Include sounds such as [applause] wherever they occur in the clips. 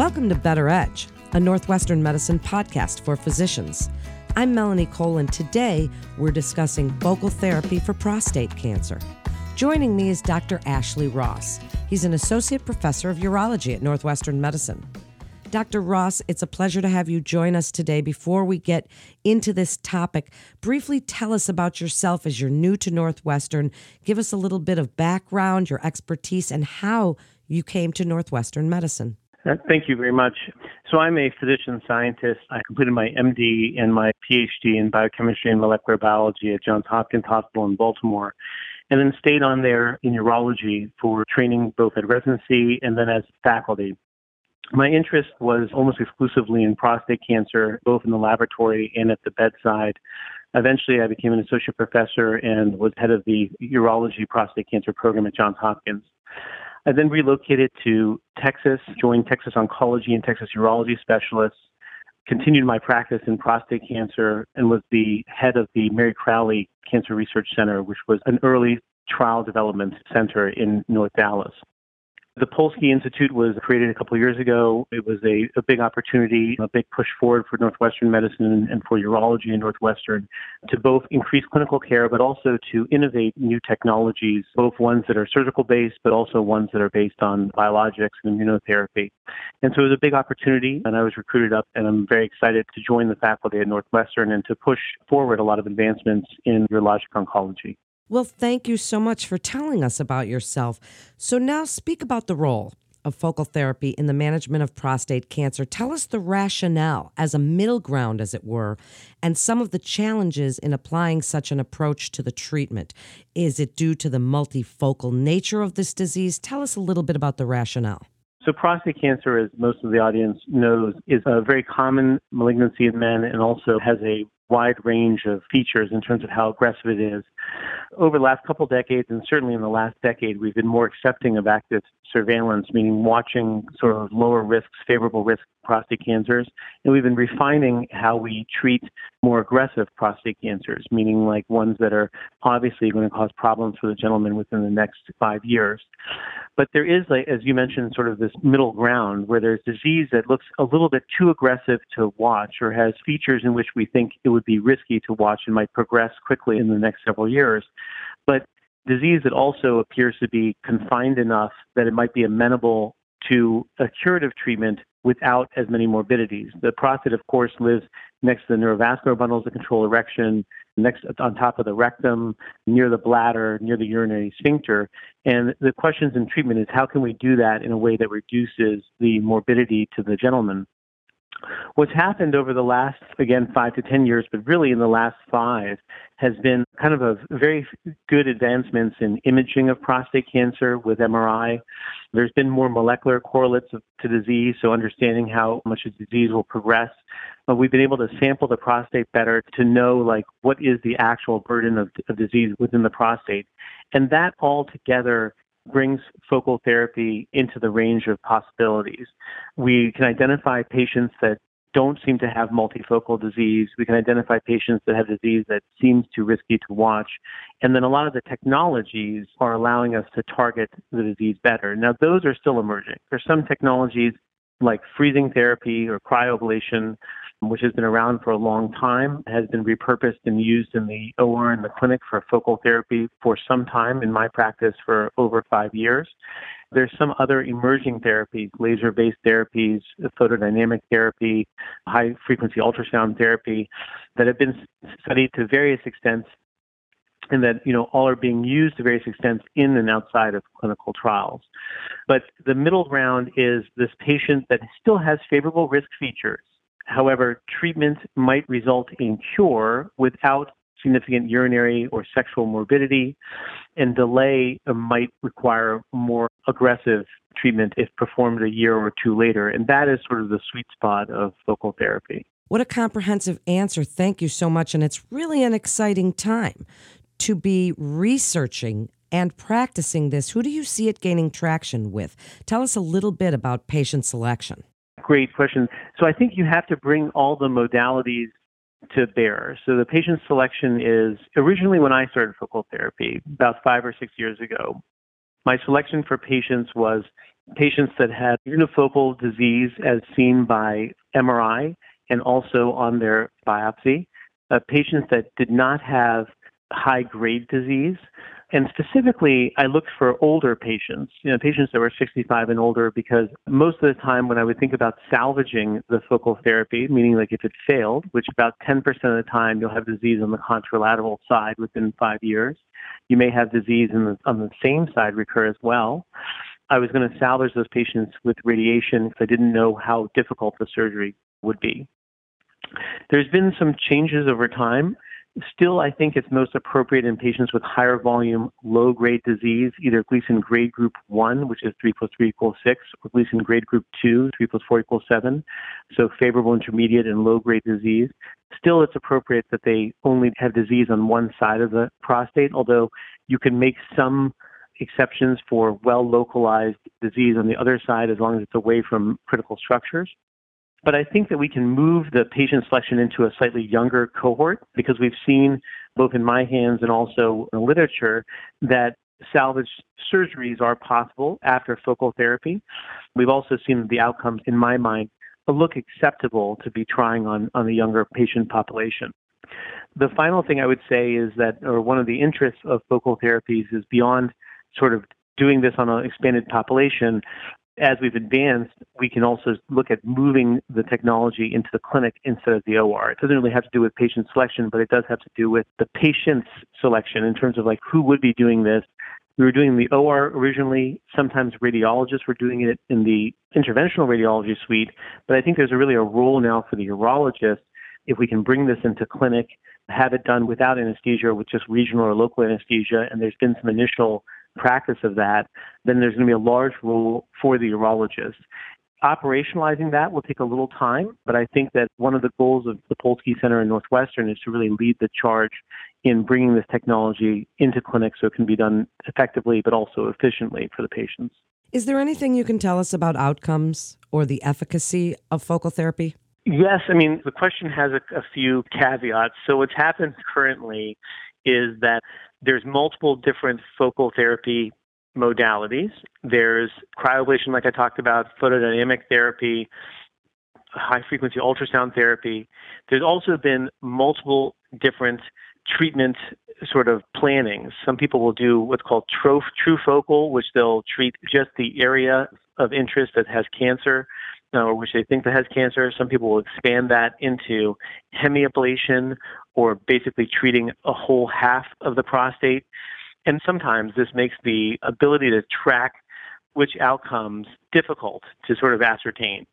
Welcome to Better Edge, a Northwestern medicine podcast for physicians. I'm Melanie Cole, and today we're discussing focal therapy for prostate cancer. Joining me is Dr. Ashley Ross. He's an associate professor of urology at Northwestern Medicine. Dr. Ross, it's a pleasure to have you join us today. Before we get into this topic, briefly tell us about yourself as you're new to Northwestern. Give us a little bit of background, your expertise, and how you came to Northwestern Medicine. Uh, thank you very much. So I'm a physician scientist. I completed my MD and my PhD in biochemistry and molecular biology at Johns Hopkins Hospital in Baltimore, and then stayed on there in urology for training both at residency and then as faculty. My interest was almost exclusively in prostate cancer, both in the laboratory and at the bedside. Eventually, I became an associate professor and was head of the urology prostate cancer program at Johns Hopkins. I then relocated to Texas, joined Texas Oncology and Texas Urology Specialists, continued my practice in prostate cancer, and was the head of the Mary Crowley Cancer Research Center, which was an early trial development center in North Dallas. The Polsky Institute was created a couple of years ago. It was a, a big opportunity, a big push forward for Northwestern medicine and for urology in Northwestern to both increase clinical care, but also to innovate new technologies, both ones that are surgical based, but also ones that are based on biologics and immunotherapy. And so it was a big opportunity, and I was recruited up, and I'm very excited to join the faculty at Northwestern and to push forward a lot of advancements in urologic oncology. Well, thank you so much for telling us about yourself. So, now speak about the role of focal therapy in the management of prostate cancer. Tell us the rationale as a middle ground, as it were, and some of the challenges in applying such an approach to the treatment. Is it due to the multifocal nature of this disease? Tell us a little bit about the rationale. So, prostate cancer, as most of the audience knows, is a very common malignancy in men and also has a wide range of features in terms of how aggressive it is. Over the last couple decades, and certainly in the last decade, we've been more accepting of active surveillance, meaning watching sort of lower risks, favorable risk prostate cancers. And we've been refining how we treat more aggressive prostate cancers, meaning like ones that are obviously going to cause problems for the gentleman within the next five years. But there is, like, as you mentioned, sort of this middle ground where there's disease that looks a little bit too aggressive to watch or has features in which we think it would be risky to watch and might progress quickly in the next several years. But disease that also appears to be confined enough that it might be amenable to a curative treatment without as many morbidities. The prostate, of course, lives next to the neurovascular bundles that control erection, next on top of the rectum, near the bladder, near the urinary sphincter. And the questions in treatment is how can we do that in a way that reduces the morbidity to the gentleman? What's happened over the last, again, five to 10 years, but really in the last five, has been kind of a very good advancements in imaging of prostate cancer with MRI. There's been more molecular correlates of, to disease, so understanding how much a disease will progress. But we've been able to sample the prostate better to know like what is the actual burden of, of disease within the prostate. And that all together brings focal therapy into the range of possibilities. We can identify patients that don't seem to have multifocal disease. We can identify patients that have disease that seems too risky to watch. And then a lot of the technologies are allowing us to target the disease better. Now, those are still emerging. There's some technologies like freezing therapy or cryoablation which has been around for a long time, has been repurposed and used in the OR and the clinic for focal therapy for some time in my practice for over five years. There's some other emerging therapies, laser based therapies, photodynamic therapy, high frequency ultrasound therapy that have been studied to various extents and that you know all are being used to various extents in and outside of clinical trials. But the middle ground is this patient that still has favorable risk features However, treatment might result in cure without significant urinary or sexual morbidity, and delay might require more aggressive treatment if performed a year or two later. And that is sort of the sweet spot of focal therapy. What a comprehensive answer. Thank you so much. And it's really an exciting time to be researching and practicing this. Who do you see it gaining traction with? Tell us a little bit about patient selection. Great question. So I think you have to bring all the modalities to bear. So the patient selection is originally when I started focal therapy about five or six years ago. My selection for patients was patients that had unifocal disease as seen by MRI and also on their biopsy, uh, patients that did not have high grade disease. And specifically, I looked for older patients, you know, patients that were 65 and older, because most of the time when I would think about salvaging the focal therapy, meaning like if it failed, which about 10% of the time you'll have disease on the contralateral side within five years, you may have disease the, on the same side recur as well. I was going to salvage those patients with radiation because I didn't know how difficult the surgery would be. There's been some changes over time. Still, I think it's most appropriate in patients with higher volume, low grade disease, either Gleason grade group 1, which is 3 plus 3 equals 6, or Gleason grade group 2, 3 plus 4 equals 7, so favorable intermediate and low grade disease. Still, it's appropriate that they only have disease on one side of the prostate, although you can make some exceptions for well localized disease on the other side as long as it's away from critical structures. But I think that we can move the patient selection into a slightly younger cohort because we've seen both in my hands and also in the literature that salvage surgeries are possible after focal therapy. We've also seen the outcomes, in my mind, look acceptable to be trying on, on the younger patient population. The final thing I would say is that, or one of the interests of focal therapies is beyond sort of doing this on an expanded population, as we've advanced, we can also look at moving the technology into the clinic instead of the OR. It doesn't really have to do with patient selection, but it does have to do with the patient's selection in terms of like who would be doing this. We were doing the OR originally. Sometimes radiologists were doing it in the interventional radiology suite, but I think there's a really a role now for the urologist if we can bring this into clinic, have it done without anesthesia with just regional or local anesthesia, and there's been some initial practice of that, then there's going to be a large role for the urologist. Operationalizing that will take a little time, but I think that one of the goals of the Polsky Center in Northwestern is to really lead the charge in bringing this technology into clinics so it can be done effectively but also efficiently for the patients. Is there anything you can tell us about outcomes or the efficacy of focal therapy? Yes, I mean, the question has a, a few caveats. So, what's happened currently is that there's multiple different focal therapy modalities. There's cryoablation, like I talked about, photodynamic therapy, high frequency ultrasound therapy. There's also been multiple different treatment sort of plannings. Some people will do what's called true, true focal, which they'll treat just the area of interest that has cancer or which they think that has cancer. Some people will expand that into hemiablation or basically treating a whole half of the prostate. And sometimes this makes the ability to track which outcomes difficult to sort of ascertain.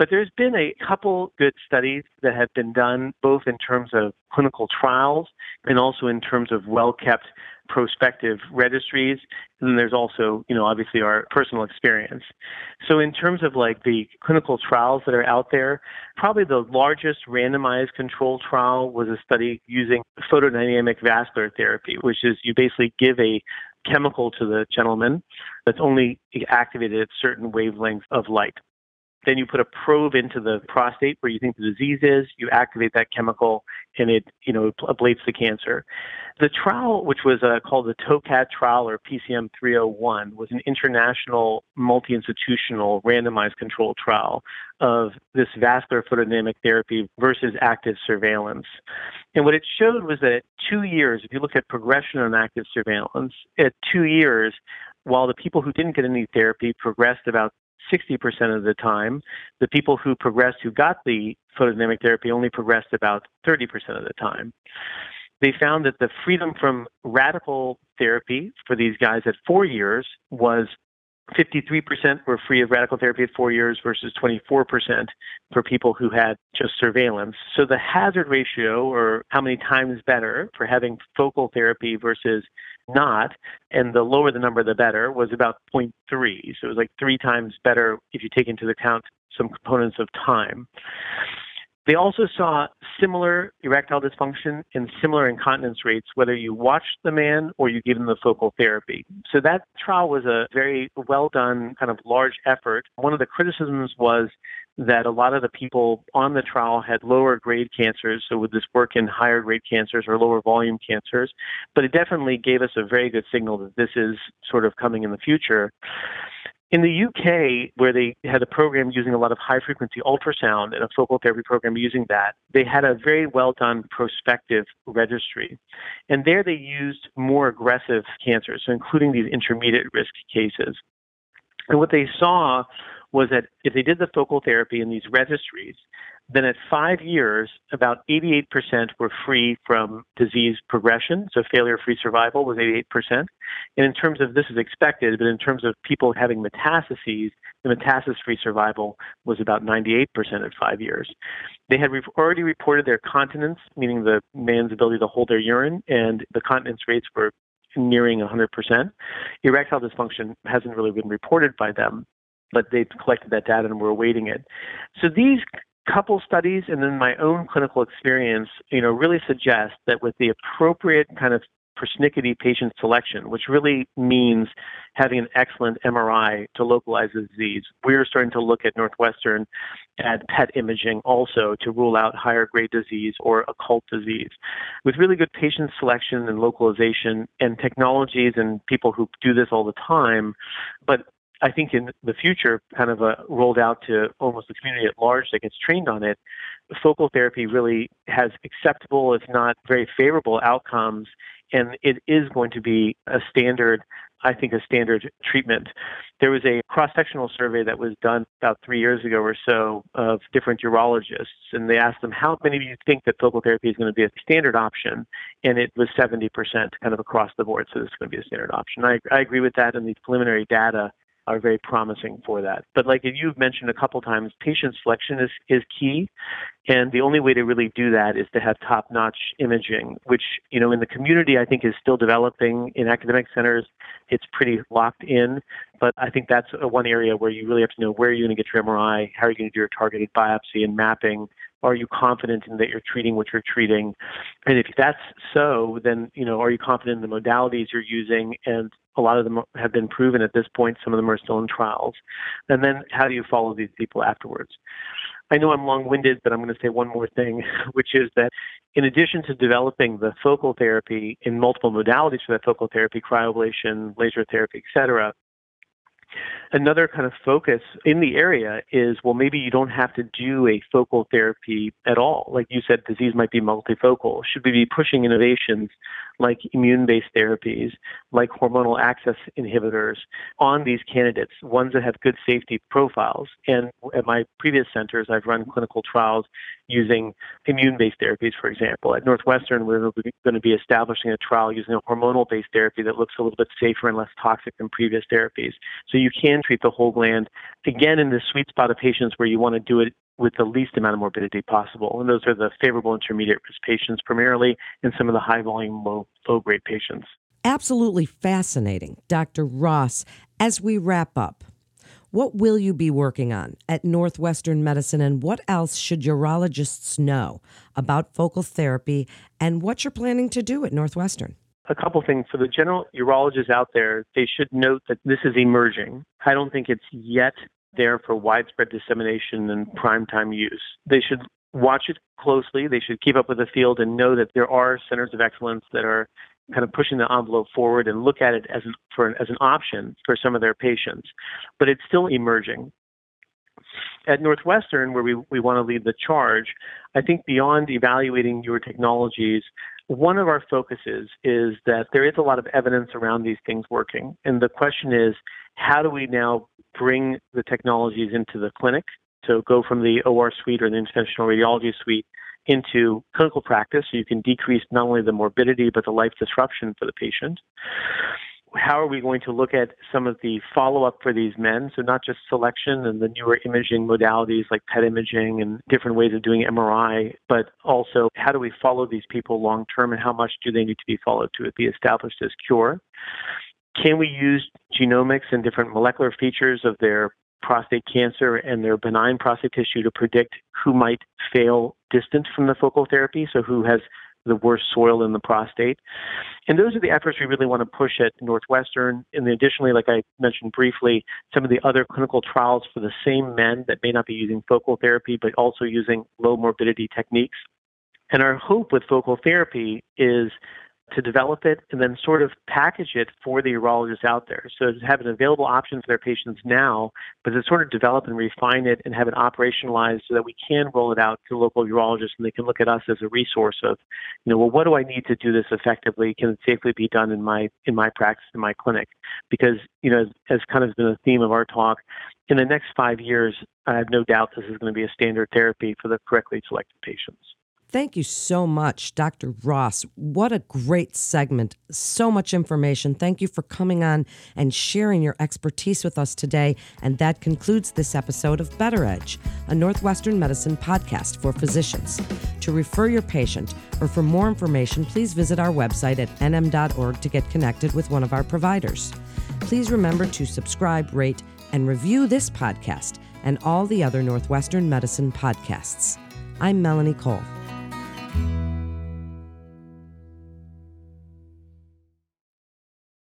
But there's been a couple good studies that have been done both in terms of clinical trials and also in terms of well kept prospective registries. And then there's also, you know, obviously our personal experience. So in terms of like the clinical trials that are out there, probably the largest randomized control trial was a study using photodynamic vascular therapy, which is you basically give a chemical to the gentleman that's only activated at certain wavelengths of light. Then you put a probe into the prostate where you think the disease is. You activate that chemical, and it you know ablates the cancer. The trial, which was uh, called the TOOKAD trial or PCM 301, was an international, multi-institutional, randomized controlled trial of this vascular photodynamic therapy versus active surveillance. And what it showed was that at two years, if you look at progression on active surveillance, at two years, while the people who didn't get any therapy progressed about 60% of the time. The people who progressed, who got the photodynamic therapy, only progressed about 30% of the time. They found that the freedom from radical therapy for these guys at four years was 53% were free of radical therapy at four years versus 24% for people who had just surveillance. So the hazard ratio, or how many times better for having focal therapy versus not, and the lower the number, the better, was about 0.3. So it was like three times better if you take into account some components of time. They also saw similar erectile dysfunction and similar incontinence rates, whether you watched the man or you gave him the focal therapy. So that trial was a very well done, kind of large effort. One of the criticisms was that a lot of the people on the trial had lower grade cancers. So, would this work in higher grade cancers or lower volume cancers? But it definitely gave us a very good signal that this is sort of coming in the future. In the UK, where they had a program using a lot of high frequency ultrasound and a focal therapy program using that, they had a very well done prospective registry. And there they used more aggressive cancers, so including these intermediate risk cases. And what they saw was that if they did the focal therapy in these registries, then at five years, about 88% were free from disease progression. So failure free survival was 88%. And in terms of this is expected, but in terms of people having metastases, the metastasis free survival was about 98% at five years. They had re- already reported their continence, meaning the man's ability to hold their urine, and the continence rates were nearing 100%. Erectile dysfunction hasn't really been reported by them, but they've collected that data and we're awaiting it. So these couple studies and then my own clinical experience, you know, really suggest that with the appropriate kind of persnickety patient selection, which really means having an excellent MRI to localize the disease. We're starting to look at Northwestern at PET imaging also to rule out higher grade disease or occult disease. With really good patient selection and localization and technologies and people who do this all the time, but I think in the future, kind of uh, rolled out to almost the community at large that gets trained on it, focal therapy really has acceptable, if not very favorable outcomes, and it is going to be a standard, I think, a standard treatment. There was a cross-sectional survey that was done about three years ago or so of different urologists, and they asked them, how many of you think that focal therapy is going to be a standard option? And it was 70% kind of across the board, so this is going to be a standard option. I, I agree with that, and the preliminary data are very promising for that. But like you've mentioned a couple times, patient selection is, is key. And the only way to really do that is to have top notch imaging, which, you know, in the community, I think is still developing. In academic centers, it's pretty locked in. But I think that's one area where you really have to know where you're going to get your MRI, how are you going to do your targeted biopsy and mapping, are you confident in that you're treating what you're treating? And if that's so, then you know, are you confident in the modalities you're using? And a lot of them have been proven at this point. Some of them are still in trials. And then how do you follow these people afterwards? I know I'm long-winded, but I'm going to say one more thing, [laughs] which is that in addition to developing the focal therapy in multiple modalities for that focal therapy, cryoablation, laser therapy, et cetera, Another kind of focus in the area is well, maybe you don't have to do a focal therapy at all. Like you said, disease might be multifocal. Should we be pushing innovations like immune based therapies, like hormonal axis inhibitors on these candidates, ones that have good safety profiles? And at my previous centers, I've run clinical trials using immune based therapies, for example. At Northwestern, we're going to be establishing a trial using a hormonal based therapy that looks a little bit safer and less toxic than previous therapies. So you can treat the whole gland, again, in the sweet spot of patients where you want to do it with the least amount of morbidity possible. And those are the favorable intermediate risk patients primarily, and some of the high volume, low, low grade patients. Absolutely fascinating. Dr. Ross, as we wrap up, what will you be working on at Northwestern Medicine, and what else should urologists know about focal therapy and what you're planning to do at Northwestern? A couple things. For the general urologists out there, they should note that this is emerging. I don't think it's yet there for widespread dissemination and prime time use. They should watch it closely. They should keep up with the field and know that there are centers of excellence that are kind of pushing the envelope forward and look at it as an, for as an option for some of their patients. But it's still emerging. At Northwestern, where we, we want to lead the charge, I think beyond evaluating your technologies, one of our focuses is that there is a lot of evidence around these things working. And the question is, how do we now bring the technologies into the clinic? So go from the OR suite or the interventional radiology suite into clinical practice so you can decrease not only the morbidity but the life disruption for the patient. How are we going to look at some of the follow up for these men? So, not just selection and the newer imaging modalities like PET imaging and different ways of doing MRI, but also how do we follow these people long term and how much do they need to be followed to be established as cure? Can we use genomics and different molecular features of their prostate cancer and their benign prostate tissue to predict who might fail distant from the focal therapy, so who has the worst soil in the prostate. And those are the efforts we really want to push at Northwestern. And additionally, like I mentioned briefly, some of the other clinical trials for the same men that may not be using focal therapy, but also using low morbidity techniques. And our hope with focal therapy is to develop it and then sort of package it for the urologists out there. So to have an available option for their patients now, but to sort of develop and refine it and have it operationalized so that we can roll it out to local urologists and they can look at us as a resource of, you know, well, what do I need to do this effectively? Can it safely be done in my in my practice, in my clinic? Because, you know, as, kind of been a theme of our talk, in the next five years, I have no doubt this is going to be a standard therapy for the correctly selected patients. Thank you so much, Dr. Ross. What a great segment. So much information. Thank you for coming on and sharing your expertise with us today. And that concludes this episode of Better Edge, a Northwestern Medicine podcast for physicians. To refer your patient or for more information, please visit our website at nm.org to get connected with one of our providers. Please remember to subscribe, rate, and review this podcast and all the other Northwestern Medicine podcasts. I'm Melanie Cole you